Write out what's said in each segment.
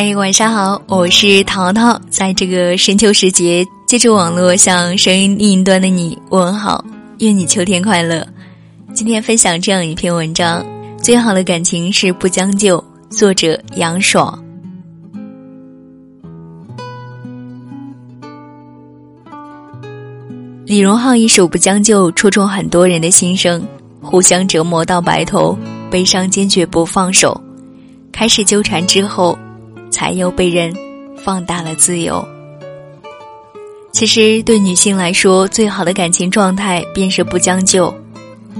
嗨，晚上好，我是淘淘，在这个深秋时节，借助网络向声音另一端的你问好，愿你秋天快乐。今天分享这样一篇文章：最好的感情是不将就。作者杨爽。李荣浩一首《不将就》戳中很多人的心声，互相折磨到白头，悲伤坚决不放手，开始纠缠之后。才又被人放大了自由。其实，对女性来说，最好的感情状态便是不将就，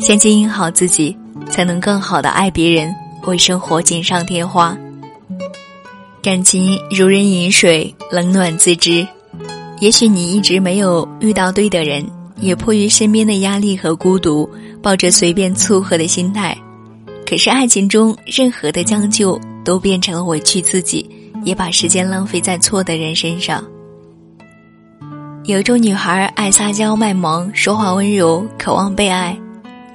先经营好自己，才能更好的爱别人，为生活锦上添花。感情如人饮水，冷暖自知。也许你一直没有遇到对的人，也迫于身边的压力和孤独，抱着随便凑合的心态。可是，爱情中任何的将就，都变成了委屈自己。也把时间浪费在错的人身上。有一种女孩爱撒娇卖萌，说话温柔，渴望被爱。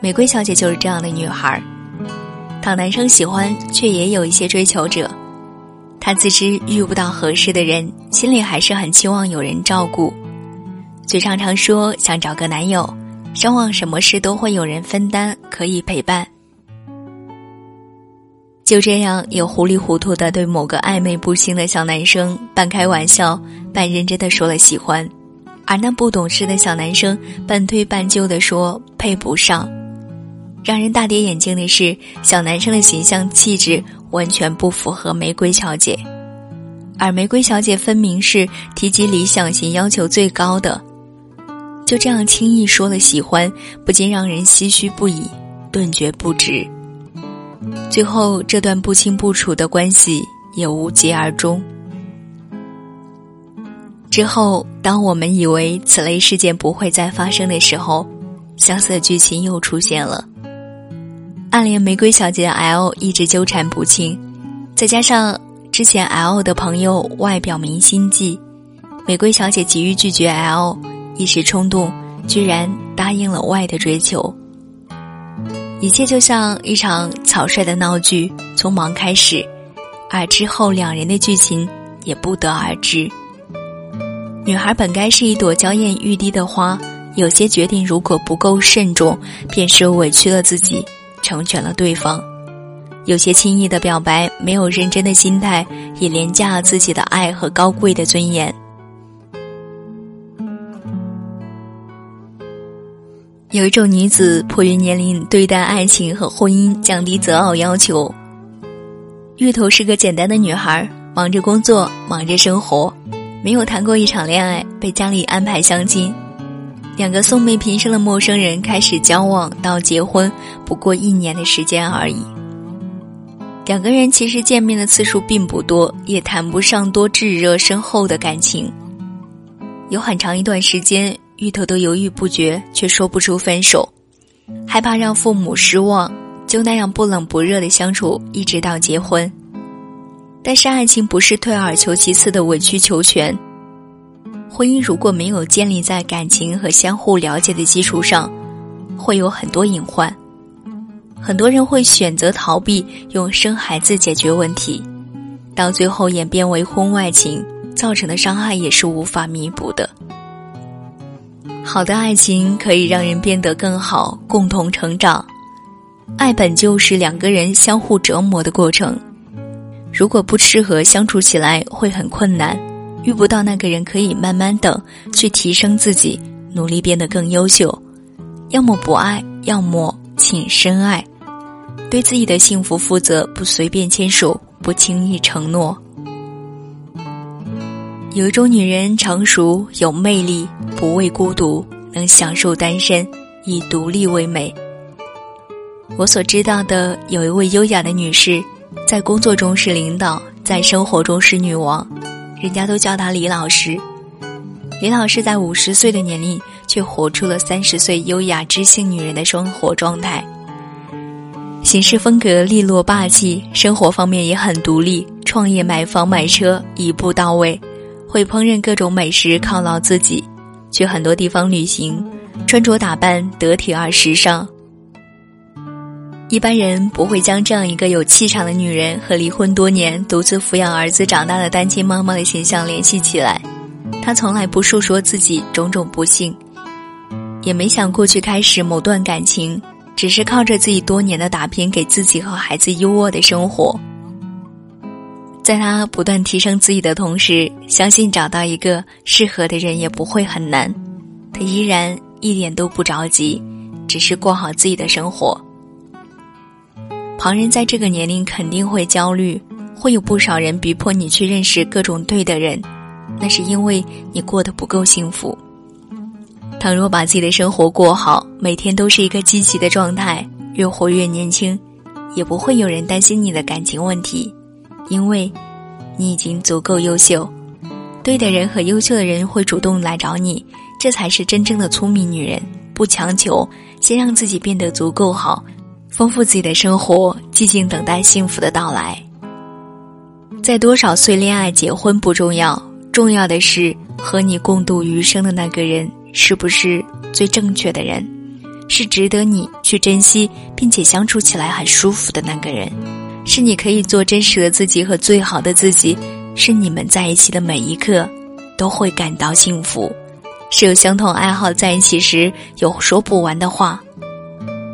玫瑰小姐就是这样的女孩，讨男生喜欢，却也有一些追求者。她自知遇不到合适的人，心里还是很期望有人照顾，嘴上常说想找个男友，希望什么事都会有人分担，可以陪伴。就这样，有糊里糊涂的对某个暧昧不清的小男生半开玩笑、半认真的说了喜欢，而那不懂事的小男生半推半就的说配不上。让人大跌眼镜的是，小男生的形象气质完全不符合玫瑰小姐，而玫瑰小姐分明是提及理想型要求最高的。就这样轻易说了喜欢，不禁让人唏嘘不已，顿觉不值。最后，这段不清不楚的关系也无疾而终。之后，当我们以为此类事件不会再发生的时候，相似的剧情又出现了。暗恋玫瑰小姐的 L 一直纠缠不清，再加上之前 L 的朋友 Y 表明心迹，玫瑰小姐急于拒绝 L，一时冲动，居然答应了 Y 的追求。一切就像一场草率的闹剧，匆忙开始，而之后两人的剧情也不得而知。女孩本该是一朵娇艳欲滴的花，有些决定如果不够慎重，便是委屈了自己，成全了对方；有些轻易的表白，没有认真的心态，也廉价了自己的爱和高贵的尊严。有一种女子迫于年龄对待爱情和婚姻降低择偶要求。芋头是个简单的女孩，忙着工作，忙着生活，没有谈过一场恋爱，被家里安排相亲。两个素昧平生的陌生人开始交往到结婚，不过一年的时间而已。两个人其实见面的次数并不多，也谈不上多炙热深厚的感情。有很长一段时间。芋头都犹豫不决，却说不出分手，害怕让父母失望，就那样不冷不热的相处，一直到结婚。但是爱情不是退而求其次的委曲求全，婚姻如果没有建立在感情和相互了解的基础上，会有很多隐患。很多人会选择逃避，用生孩子解决问题，到最后演变为婚外情，造成的伤害也是无法弥补的。好的爱情可以让人变得更好，共同成长。爱本就是两个人相互折磨的过程，如果不适合相处起来会很困难。遇不到那个人可以慢慢等，去提升自己，努力变得更优秀。要么不爱，要么请深爱。对自己的幸福负责，不随便牵手，不轻易承诺。有一种女人成熟有魅力，不畏孤独，能享受单身，以独立为美。我所知道的有一位优雅的女士，在工作中是领导，在生活中是女王，人家都叫她李老师。李老师在五十岁的年龄，却活出了三十岁优雅知性女人的生活状态。行事风格利落霸气，生活方面也很独立，创业买房买车一步到位。会烹饪各种美食犒劳自己，去很多地方旅行，穿着打扮得体而时尚。一般人不会将这样一个有气场的女人和离婚多年、独自抚养儿子长大的单亲妈妈的形象联系起来。她从来不诉说自己种种不幸，也没想过去开始某段感情，只是靠着自己多年的打拼，给自己和孩子优渥的生活。在他不断提升自己的同时，相信找到一个适合的人也不会很难。他依然一点都不着急，只是过好自己的生活。旁人在这个年龄肯定会焦虑，会有不少人逼迫你去认识各种对的人，那是因为你过得不够幸福。倘若把自己的生活过好，每天都是一个积极的状态，越活越年轻，也不会有人担心你的感情问题，因为，你已经足够优秀。对的人和优秀的人会主动来找你，这才是真正的聪明女人。不强求，先让自己变得足够好。丰富自己的生活，寂静等待幸福的到来。在多少岁恋爱结婚不重要，重要的是和你共度余生的那个人是不是最正确的人，是值得你去珍惜并且相处起来很舒服的那个人，是你可以做真实的自己和最好的自己，是你们在一起的每一刻都会感到幸福，是有相同爱好在一起时有说不完的话。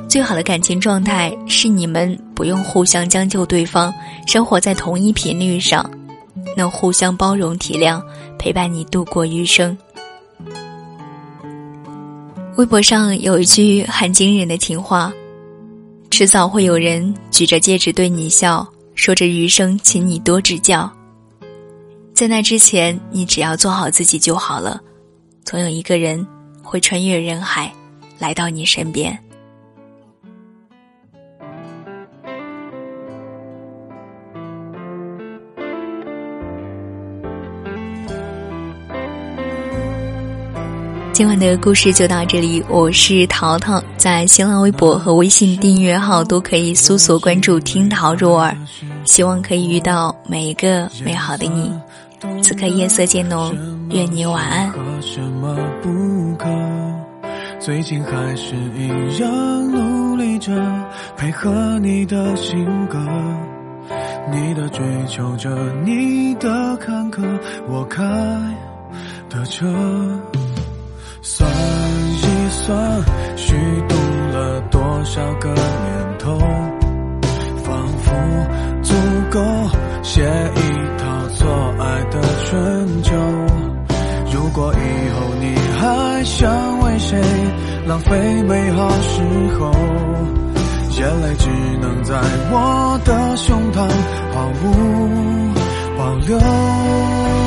最好的感情状态是你们不用互相将就对方，生活在同一频率上，能互相包容体谅，陪伴你度过余生。微博上有一句很惊人的情话：迟早会有人举着戒指对你笑，说着余生请你多指教。在那之前，你只要做好自己就好了，总有一个人会穿越人海，来到你身边。今晚的故事就到这里，我是淘淘，在新浪微博和微信订阅号都可以搜索关注“听桃入耳”，希望可以遇到每一个美好的你。此刻夜色渐浓，愿你晚安。最近还是一样努力着配合你的性格，你的追求着你的坎坷，我开的车。算一算，虚度了多少个年头，仿佛足够写一套错爱的春秋。如果以后你还想为谁浪费美好时候，眼泪只能在我的胸膛毫无保留。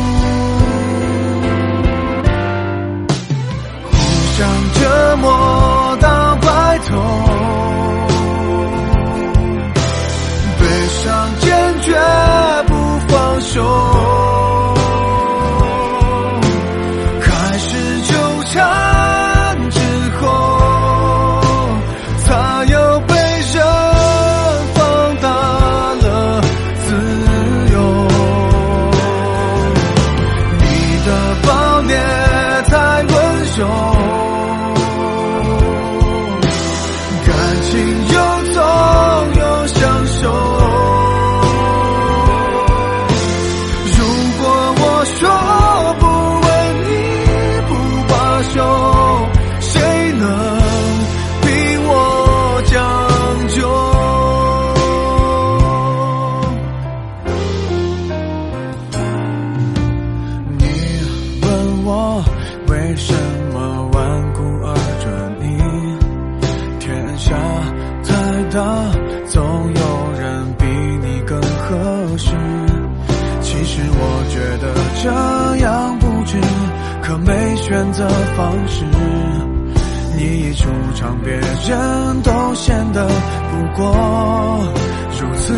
想折磨到白头，悲伤坚决不放手。为什么顽固而专一？天下太大，总有人比你更合适。其实我觉得这样不值，可没选择方式。你一出场，别人都显得不过如此。